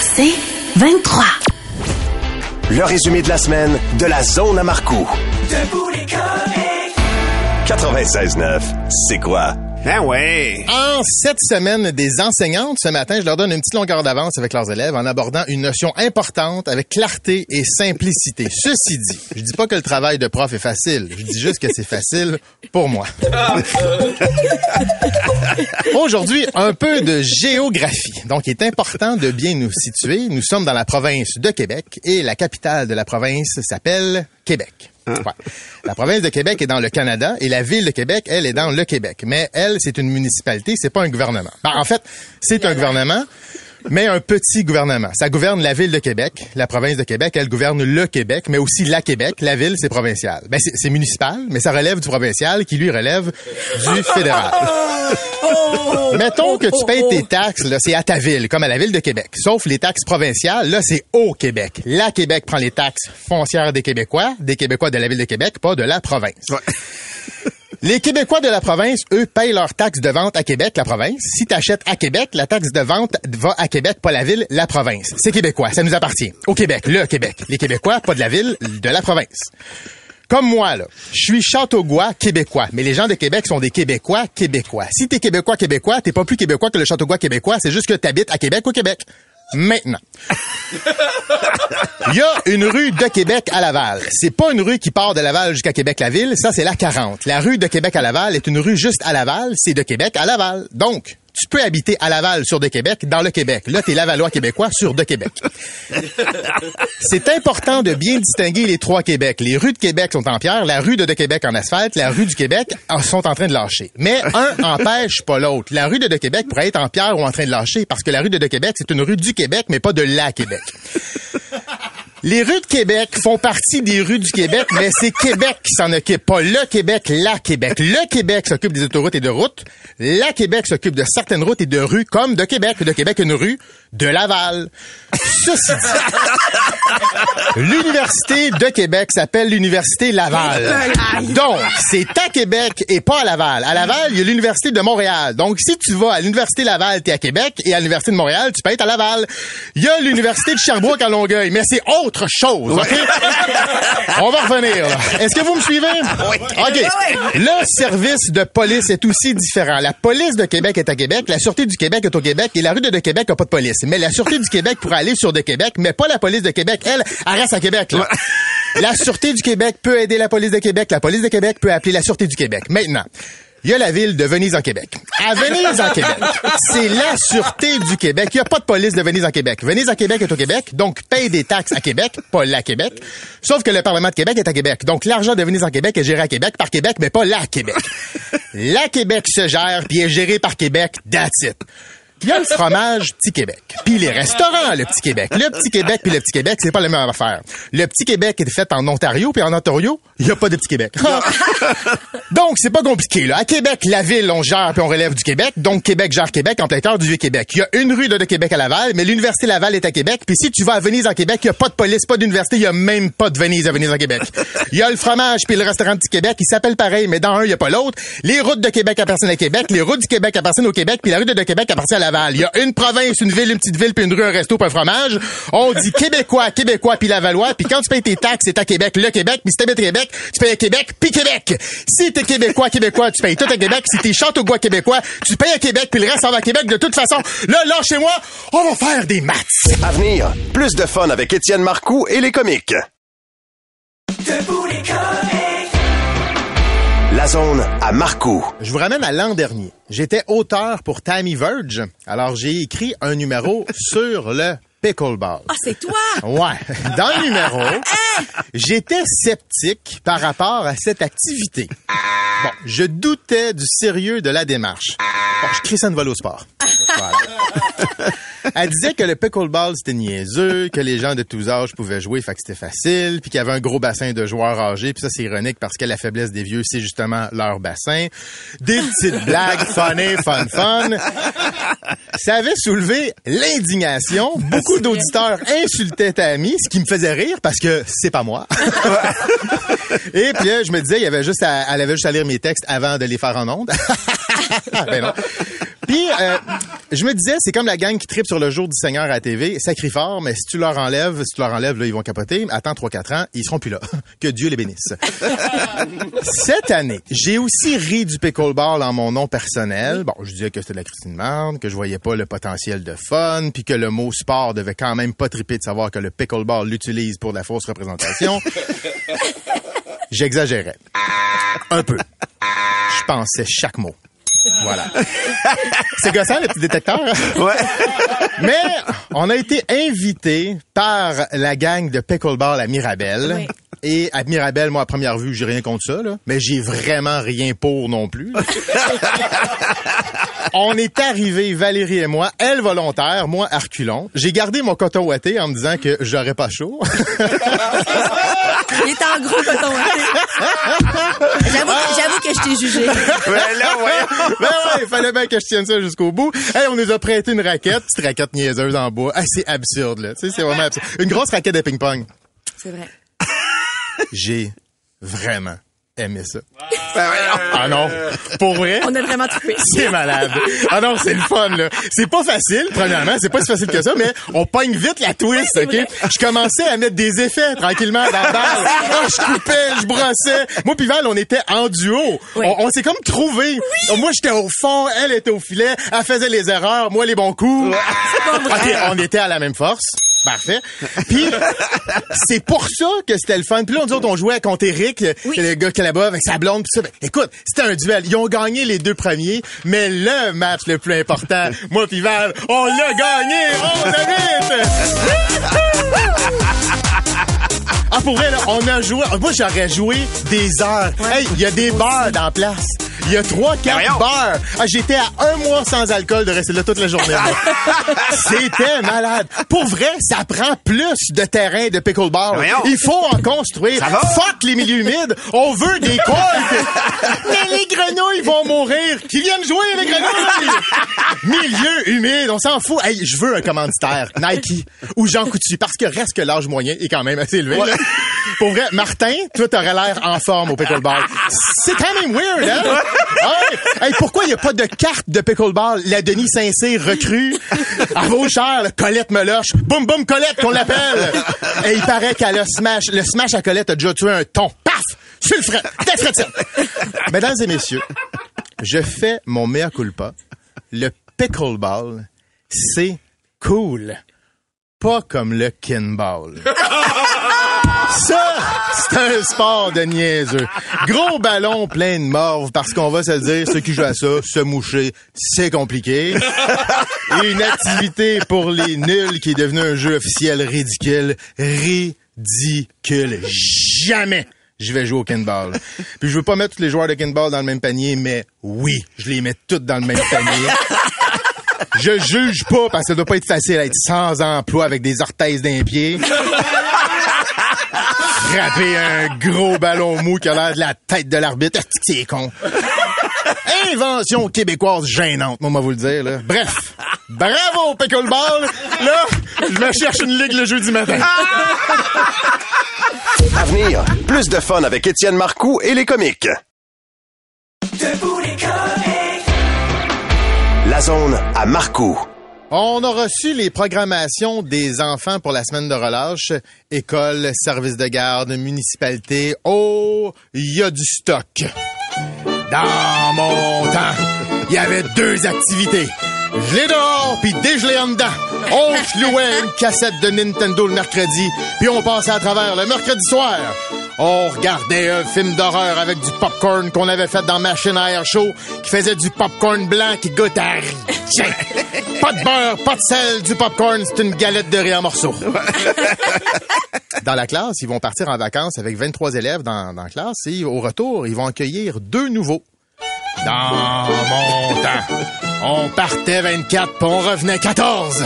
C'est 23. Le résumé de la semaine de la zone à Marcoux. Debout les comiques. 96.9, c'est quoi? Ben ouais. En cette semaine des enseignantes, ce matin, je leur donne une petite longueur d'avance avec leurs élèves en abordant une notion importante avec clarté et simplicité. Ceci dit, je dis pas que le travail de prof est facile. Je dis juste que c'est facile pour moi. Aujourd'hui, un peu de géographie. Donc, il est important de bien nous situer. Nous sommes dans la province de Québec et la capitale de la province s'appelle Québec. La province de Québec est dans le Canada et la ville de Québec, elle, est dans le Québec. Mais elle, c'est une municipalité, c'est pas un gouvernement. Ben, en fait, c'est un gouvernement, mais un petit gouvernement. Ça gouverne la ville de Québec. La province de Québec, elle gouverne le Québec, mais aussi la Québec. La ville, c'est provincial. Ben, c'est municipal, mais ça relève du provincial qui, lui, relève du fédéral. Mettons que tu payes tes taxes, là, c'est à ta ville, comme à la ville de Québec. Sauf les taxes provinciales, là, c'est au Québec. La Québec prend les taxes foncières des Québécois, des Québécois de la ville de Québec, pas de la province. Les Québécois de la province, eux, payent leurs taxes de vente à Québec, la province. Si tu achètes à Québec, la taxe de vente va à Québec, pas la ville, la province. C'est québécois, ça nous appartient. Au Québec, le Québec. Les Québécois, pas de la ville, de la province. Comme moi, là, je suis Châteauguay québécois, mais les gens de Québec sont des Québécois québécois. Si t'es Québécois québécois, t'es pas plus Québécois que le Châteauguay québécois, c'est juste que t'habites à Québec ou Québec. Maintenant. Il y a une rue de Québec à Laval. C'est pas une rue qui part de Laval jusqu'à Québec-la-Ville, ça c'est la 40. La rue de Québec à Laval est une rue juste à Laval, c'est de Québec à Laval. Donc, tu peux habiter à Laval sur de Québec dans le Québec. Là, t'es Lavallois québécois sur de Québec. C'est important de bien distinguer les trois Québec. Les rues de Québec sont en pierre, la rue de, de Québec en asphalte, la rue du Québec en- sont en train de lâcher. Mais un empêche pas l'autre. La rue de, de Québec pourrait être en pierre ou en train de lâcher parce que la rue de, de Québec, c'est une rue du Québec, mais pas de la Québec. Les rues de Québec font partie des rues du Québec, mais c'est Québec qui s'en occupe, pas le Québec, la Québec. Le Québec s'occupe des autoroutes et de routes. La Québec s'occupe de certaines routes et de rues comme de Québec. De Québec, une rue de Laval. Ceci dit, l'Université de Québec s'appelle l'Université Laval. Donc, c'est à Québec et pas à Laval. À Laval, il y a l'Université de Montréal. Donc, si tu vas à l'Université Laval, t'es à Québec, et à l'Université de Montréal, tu peux être à Laval. Il y a l'Université de Sherbrooke à Longueuil, mais c'est autre chose, OK? On va revenir, là. Est-ce que vous me suivez? OK. Le service de police est aussi différent. La police de Québec est à Québec, la Sûreté du Québec est au Québec, et la rue de, de Québec n'a pas de police. Mais la Sûreté du Québec pourrait aller sur de Québec, mais pas la police de Québec. Elle, elle reste à Québec, là. La Sûreté du Québec peut aider la police de Québec. La police de Québec peut appeler la Sûreté du Québec. Maintenant. Il y a la ville de Venise en Québec. À Venise en Québec, c'est la Sûreté du Québec. Il n'y a pas de police de Venise en Québec. Venise en Québec est au Québec, donc paye des taxes à Québec, pas la Québec. Sauf que le Parlement de Québec est à Québec. Donc l'argent de Venise en Québec est géré à Québec par Québec, mais pas la Québec. La Québec se gère puis est géré par Québec, that's it. Il y a le fromage Petit Québec. Puis les restaurants, le Petit Québec. Le Petit Québec puis le Petit Québec, c'est pas la même affaire. Le Petit Québec est fait en Ontario, puis en Ontario, il y a pas de Petit Québec. donc, c'est pas compliqué, là. À Québec, la ville, on gère puis on relève du Québec. Donc, Québec gère Québec en plein cœur du Vieux-Québec. Il y a une rue de, de Québec à Laval, mais l'Université Laval est à Québec. Puis si tu vas à Venise en Québec, il y a pas de police, pas d'université, il y a même pas de Venise à Venise en Québec. Il y a le fromage puis le restaurant Petit Québec, il s'appelle pareil, mais dans un, il y a pas l'autre. Les routes de Québec appartiennent à Québec, les routes du Québec appartiennent au Québec, puis la rue de, de Québec appartient à Laval. Il y a une province, une ville, une petite ville, puis une rue, un resto, puis un fromage. On dit Québécois, Québécois, puis Lavallois, puis quand tu payes tes taxes, c'est à Québec, le Québec, puis si t'habites à Québec, tu payes à Québec, puis Québec. Si t'es Québécois, Québécois, tu payes tout à Québec. Si t'es Châteauguay, Québécois, tu payes à Québec, puis le reste, ça va à Québec. De toute façon, là, lâchez-moi, on va faire des maths. À venir, plus de fun avec Étienne Marcoux et les comiques. Debout les comiques. La zone à Marcoux. Je vous ramène à l'an dernier. J'étais auteur pour Tammy Verge. Alors, j'ai écrit un numéro sur le pickleball. Ah, c'est toi! Ouais. Dans le numéro, j'étais sceptique par rapport à cette activité. Bon, je doutais du sérieux de la démarche. Bon, je crie ça une vol au sport. Voilà. Elle disait que le pickleball, c'était niaiseux, que les gens de tous âges pouvaient jouer, fait que c'était facile, puis qu'il y avait un gros bassin de joueurs âgés, puis ça, c'est ironique parce que la faiblesse des vieux, c'est justement leur bassin. Des petites blagues funny, fun, fun. Ça avait soulevé l'indignation. Beaucoup d'auditeurs insultaient Tammy, ce qui me faisait rire parce que c'est pas moi. Et puis là, je me disais, il y avait juste à, elle avait juste à lire mes textes avant de les faire en ondes. ben non. Puis, euh, je me disais, c'est comme la gang qui tripe sur le jour du Seigneur à la TV, ça crie fort, mais si tu leur enlèves, si tu leur enlèves, là, ils vont capoter. Attends 3-4 ans, ils seront plus là. que Dieu les bénisse. Cette année, j'ai aussi ri du pickleball en mon nom personnel. Bon, je disais que c'était de la Christine Marne, que je voyais pas le potentiel de fun, puis que le mot sport devait quand même pas triper de savoir que le pickleball l'utilise pour de la fausse représentation. J'exagérais. Un peu. Je pensais chaque mot. Voilà. C'est gossant, le petit détecteur. Ouais. Mais on a été invité par la gang de pickleball à Mirabel. Oui. Et à Mirabel, moi, à première vue, j'ai rien contre ça, là. Mais j'ai vraiment rien pour non plus. On est arrivé, Valérie et moi, elle volontaire, moi arculon. J'ai gardé mon coton ouaté en me disant que j'aurais pas chaud. Il est en gros coton ouaté. J'avoue, j'avoue que je t'ai jugé. Ouais, là, ouais. ben ouais, il fallait bien que je tienne ça jusqu'au bout. Hey, on nous a prêté une raquette, petite raquette niaiseuse en bois. Ah, c'est absurde, là. Tu sais, c'est vraiment absurde. Une grosse raquette de ping-pong. C'est vrai. J'ai vraiment aimé ça. Ben. Ah non, pour vrai? On a vraiment trouvé. C'est malade. Ah non, c'est le fun, là. C'est pas facile, premièrement. C'est pas si facile que ça, mais on pogne vite la twist, OK? Je commençais à mettre des effets tranquillement dans la balle. Ah, je coupais, je brossais. Moi puis Val, on était en duo. Oui. On, on s'est comme trouvé. Moi, j'étais au fond, elle était au filet. Elle faisait les erreurs, moi les bons coups. OK, on était à la même force. Parfait. Puis, c'est pour ça que c'était le fun. Puis là, nous autres, on jouait contre Eric, Oui. le gars qui est là-bas avec sa blonde. Puis ça, ben, écoute, c'était un duel. Ils ont gagné les deux premiers, mais le match le plus important, moi puis Val, on l'a gagné! On l'a Ah, pour vrai, là, on a joué. Moi, j'aurais joué des heures. Hey, il y a des bars dans la place. Il y a trois, quatre bars. Ah, j'étais à un mois sans alcool de rester là toute la journée. C'était malade. Pour vrai, ça prend plus de terrain de pickleball. Voyons. Il faut en construire. Ça va? Fuck les milieux humides. On veut des courts. Mais les grenouilles vont mourir. Qui viennent jouer, les grenouilles? Milieu humide, on s'en fout. Hey, je veux un commanditaire. Nike ou Jean Coutu. Parce que reste que l'âge moyen est quand même assez élevé. Pour vrai, Martin, toi, t'aurais l'air en forme au pickleball. C'est quand même weird, hein? Ouais. Hey, pourquoi il n'y a pas de carte de pickleball? La Denis Saint-Cyr recrue. À vaut cher, le Colette Meloche. Boum, boum, Colette, qu'on l'appelle. Et il paraît qu'à le smash, le smash à Colette a déjà tué un ton. Paf! Sur le fret. Mesdames et messieurs, je fais mon mea culpa. Le pickleball, c'est cool. Pas comme le kinball. Ça, c'est un sport de niaiseux. Gros ballon plein de morve parce qu'on va se dire, ceux qui jouent à ça, se moucher, c'est compliqué. Et une activité pour les nuls qui est devenu un jeu officiel ridicule. Ridicule. Jamais je vais jouer au kinball. Puis je veux pas mettre tous les joueurs de kinball dans le même panier, mais oui, je les mets tous dans le même panier. Je juge pas parce que ça doit pas être facile à être sans emploi avec des orthèses d'un pied. Frapper un gros ballon mou qui a l'air de la tête de l'arbitre. C'est con? Invention québécoise gênante, moi, on va vous le dire. Là. Bref, bravo pickleball. Là, je me cherche une ligue le jeudi matin. À venir, plus de fun avec Étienne Marcoux et les comiques. Debout les comiques. La zone à Marcoux. On a reçu les programmations des enfants pour la semaine de relâche. École, service de garde, municipalité. Oh, il y a du stock. Dans mon temps, il y avait deux activités. Gelé dehors, puis dégelé en dedans. On se une cassette de Nintendo le mercredi, puis on passait à travers le mercredi soir. On regardait un film d'horreur avec du popcorn qu'on avait fait dans Machine à air chaud, qui faisait du popcorn blanc qui goûte à rien. Pas de beurre, pas de sel, du popcorn, c'est une galette de riz en morceaux. Dans la classe, ils vont partir en vacances avec 23 élèves dans, dans la classe et au retour, ils vont accueillir deux nouveaux. Dans mon temps, on partait 24 puis on revenait 14.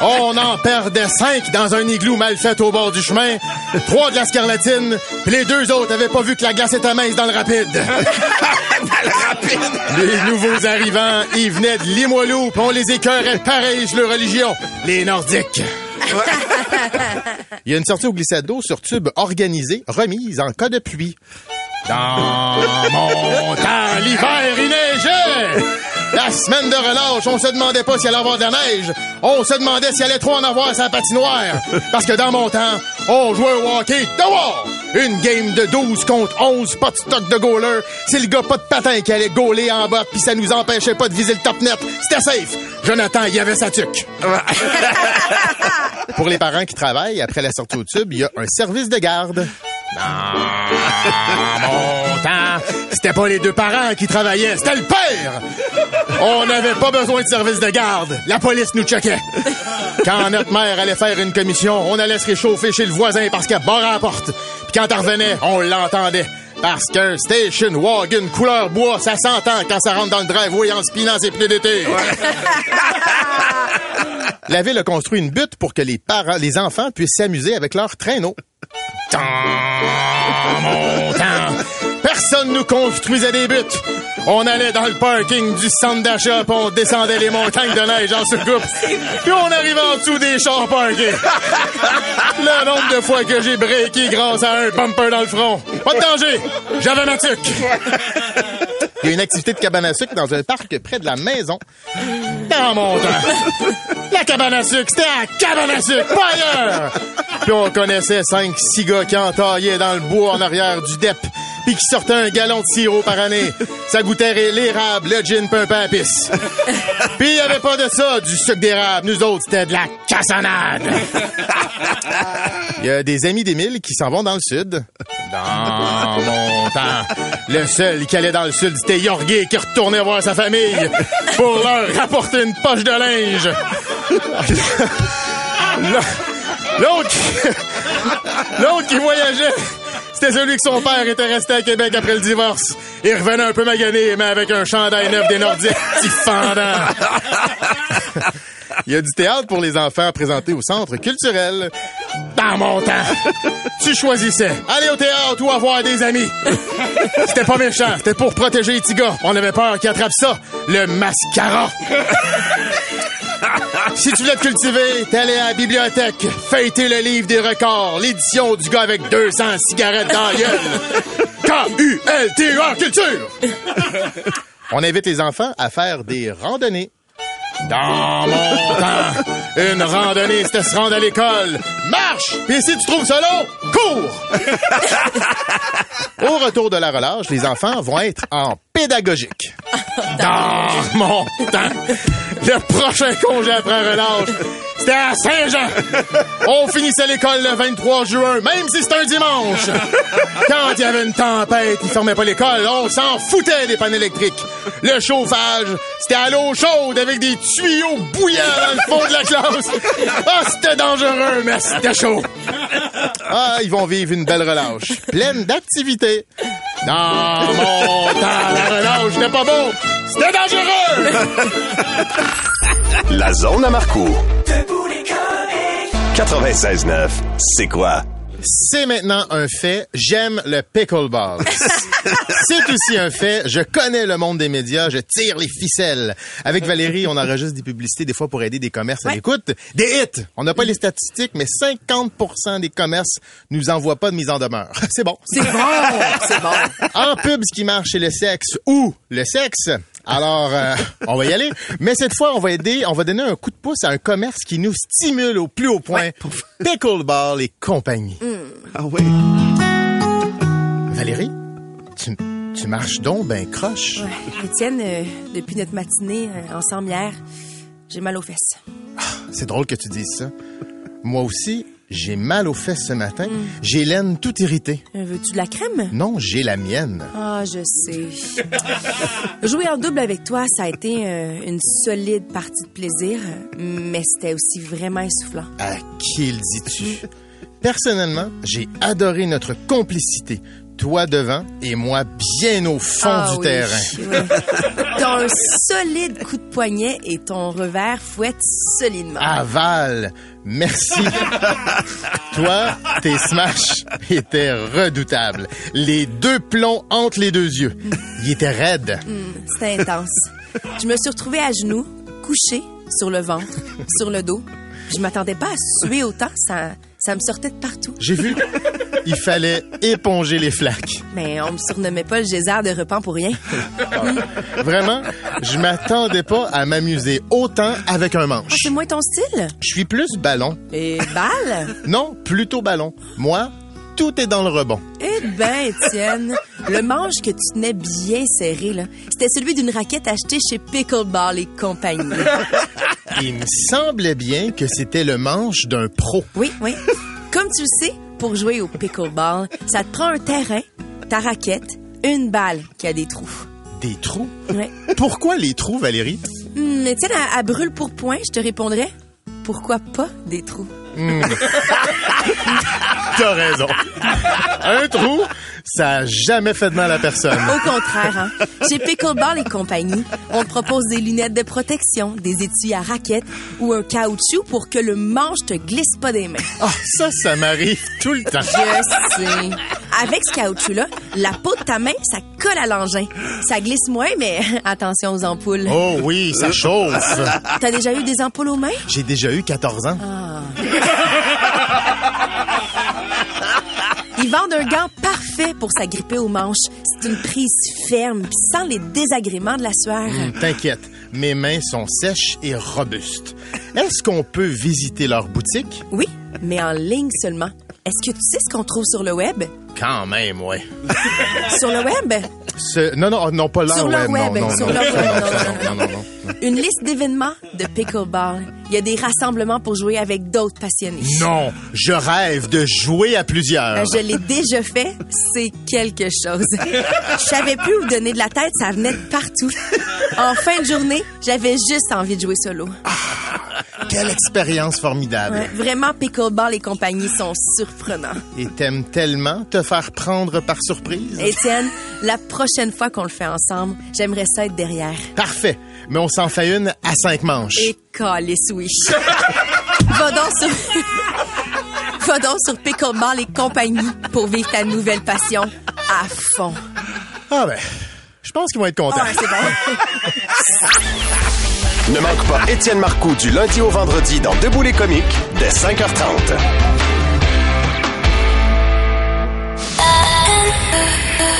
On en perdait 5 dans un igloo mal fait au bord du chemin, trois de la scarlatine, puis les deux autres avaient pas vu que la glace était mince dans le rapide. Les nouveaux arrivants, ils venaient de Limoilou, puis on les écœurait pareil sur leur religion, les Nordiques. Il y a une sortie au glissade d'eau sur tube organisée, remise en cas de pluie. Dans mon temps, l'hiver, il neigeait! La semaine de relâche, on se demandait pas s'il allait avoir de la neige. On se demandait s'il allait trop en avoir sa patinoire. Parce que dans mon temps, on jouait au hockey de war. Une game de 12 contre 11, pas de stock de goaler. C'est le gars pas de patin qui allait gauler en bas, puis ça nous empêchait pas de viser le top net. C'était safe. Jonathan, il y avait sa tuque. Pour les parents qui travaillent, après la sortie au tube, il y a un service de garde. Dans mon temps, c'était pas les deux parents qui travaillaient, c'était le père! On n'avait pas besoin de service de garde. La police nous checkait. Quand notre mère allait faire une commission, on allait se réchauffer chez le voisin parce qu'elle barrait à la porte. Puis quand elle revenait, on l'entendait. Parce qu'un station wagon couleur bois, ça s'entend quand ça rentre dans le driveway en spinant ses pneus d'été. La ville a construit une butte pour que les parents, les enfants puissent s'amuser avec leurs traîneaux. Dans mon temps, personne nous construisait des buttes. On allait dans le parking du centre d'achat, on descendait les montagnes de neige en soucoupe. Puis on arrivait en dessous des chars parkés. Le nombre de fois que j'ai breaké grâce à un bumper dans le front. Pas de danger, j'avais ma tuque. Il y a une activité de cabane à sucre dans un parc près de la maison. Dans mon temps. La cabane à sucre, c'était la cabane à sucre, pas ailleurs! Puis on connaissait cinq, six gars qui entaillaient dans le bois en arrière du DEP, puis qui sortaient un gallon de sirop par année. Ça goûtait l'érable, le gin, pain à pisse. Puis il y avait pas de ça, du sucre d'érable. Nous autres, c'était de la cassonade. Il y a des amis d'Émile qui s'en vont dans le sud. Dans mon temps, le seul qui allait dans le sud, c'était Yorgué qui retournait voir sa famille pour leur rapporter une poche de linge. L'autre qui... L'autre qui voyageait, c'était celui que son père était resté à Québec après le divorce. Il revenait un peu magané, mais avec un chandail neuf des Nordiques, fendant. Il y a du théâtre pour les enfants présenté au centre culturel. Dans mon temps, tu choisissais aller au théâtre ou avoir des amis. C'était pas méchant, c'était pour protéger les petits gars. On avait peur qu'ils attrapent ça, le mascara. Si tu voulais te cultiver, t'allais à la bibliothèque, feuilleter le livre des records, l'édition du gars avec 200 cigarettes dans la gueule. K-U-L-T-A, culture! On invite les enfants à faire des randonnées. Dans mon temps, une randonnée, c'était se rendre à l'école. Marche! Puis si tu trouves ça long, cours! Au retour de la relâche, les enfants vont être en pédagogique. Dans mon temps, le prochain congé après relâche, c'était à Saint-Jean. On finissait l'école le 23 juin, même si c'était un dimanche. Quand il y avait une tempête, ils fermaient pas l'école, on s'en foutait des panneaux électriques. Le chauffage, c'était à l'eau chaude avec des tuyaux bouillants dans le fond de la classe. Ah, c'était dangereux, mais c'était chaud. Ah, ils vont vivre une belle relâche, pleine d'activités. Dans mon temps, la relâche n'était pas beau, c'était dangereux. La zone à comiques. 96.9, c'est quoi? C'est maintenant un fait. J'aime le pickleball. C'est aussi un fait. Je connais le monde des médias. Je tire les ficelles. Avec Valérie, on enregistre des publicités des fois pour aider des commerces à l'écoute. Des hits. On n'a pas les statistiques, mais 50% des commerces nous envoient pas de mise en demeure. C'est bon. C'est bon, c'est bon. En pub, ce qui marche, c'est le sexe ou le sexe. Alors, euh, on va y aller. Mais cette fois, on va aider, on va donner un coup de pouce à un commerce qui nous stimule au plus haut point. Pickleball et compagnie. Ah ouais. Valérie, tu, tu marches donc ben croche. Ouais. Étienne, euh, depuis notre matinée euh, ensemble hier, j'ai mal aux fesses. C'est drôle que tu dises ça. Moi aussi, j'ai mal aux fesses ce matin. J'ai l'aine tout irritée. Euh, Veux-tu de la crème? Non, j'ai la mienne. Ah, je sais. Jouer en double avec toi, ça a été euh, une solide partie de plaisir, mais c'était aussi vraiment essoufflant. À qui le dis-tu? Personnellement, j'ai adoré notre complicité. Toi devant et moi bien au fond Ah du oui, terrain. oui. T'as un solide coup de poignet et ton revers fouette solidement. Aval, merci. Toi, tes smash étaient redoutables. Les deux plombs entre les deux yeux. Ils étaient raides. C'était intense. Je me suis retrouvée à genoux, couchée sur le ventre, sur le dos. Je m'attendais pas à suer autant, ça, ça me sortait de partout. J'ai vu, Il fallait éponger les flaques. Mais on me surnommait pas le geyser de repas pour rien. Vraiment, je m'attendais pas à m'amuser autant avec un manche. C'est moins ton style? Je suis plus ballon. Et balle? Non, plutôt ballon. Moi, tout est dans le rebond. Eh ben, Étienne, le manche que tu tenais bien serré, là, c'était celui d'une raquette achetée chez Pickleball et compagnie. Il me semblait bien que c'était le manche d'un pro. Oui, oui. Comme tu le sais, pour jouer au pickleball, ça te prend un terrain, ta raquette, une balle qui a des trous. Des trous? Ouais. Pourquoi les trous, Valérie? Hum, Étienne, à, à brûle pour point, je te répondrais, pourquoi pas des trous? T'as raison. Un trou, ça a jamais fait de mal à personne. Au contraire, hein. Chez Pickleball et compagnie, on te propose des lunettes de protection, des étuis à raquettes ou un caoutchouc pour que le manche te glisse pas des mains. Ah, ça, ça m'arrive tout le temps. Je sais. Avec ce caoutchouc-là, la peau de ta main, ça colle à l'engin. Ça glisse moins, mais attention aux ampoules. Oh oui, ça chauffe. T'as déjà eu des ampoules aux mains? J'ai déjà eu 14 ans. Ils vendent un gant parfait pour s'agripper aux manches. C'est une prise ferme, puis sans les désagréments de la sueur. Hum, T'inquiète, mes mains sont sèches et robustes. Est-ce qu'on peut visiter leur boutique? Oui, mais en ligne seulement. Est-ce que tu sais ce qu'on trouve sur le web? Quand même, ouais. Sur le web? Ce- Non, non, non, pas leur Sur leur web. sur non, web. Une liste d'événements de pickleball. Il y a des rassemblements pour jouer avec d'autres passionnés. Non, je rêve de jouer à plusieurs. Ben, je l'ai déjà fait, c'est quelque chose. Je savais plus où donner de la tête, ça venait de partout. En fin de journée, j'avais juste envie de jouer solo. Quelle expérience formidable. Ouais, vraiment, pickleball et compagnie sont surprenants. Et t'aimes tellement te faire prendre par surprise? Étienne, la prochaine fois qu'on le fait ensemble, j'aimerais ça être derrière. Parfait. Mais on s'en fait une à cinq manches. Et calice, oui. Va donc sur... Va donc sur Pickleball et compagnie pour vivre ta nouvelle passion à fond. Ah ben, je pense qu'ils vont être contents. Ouais, c'est bon. Ne manque pas Étienne Marcoux du lundi au vendredi dans Debout les comiques dès 5h30.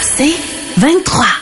C'est 23.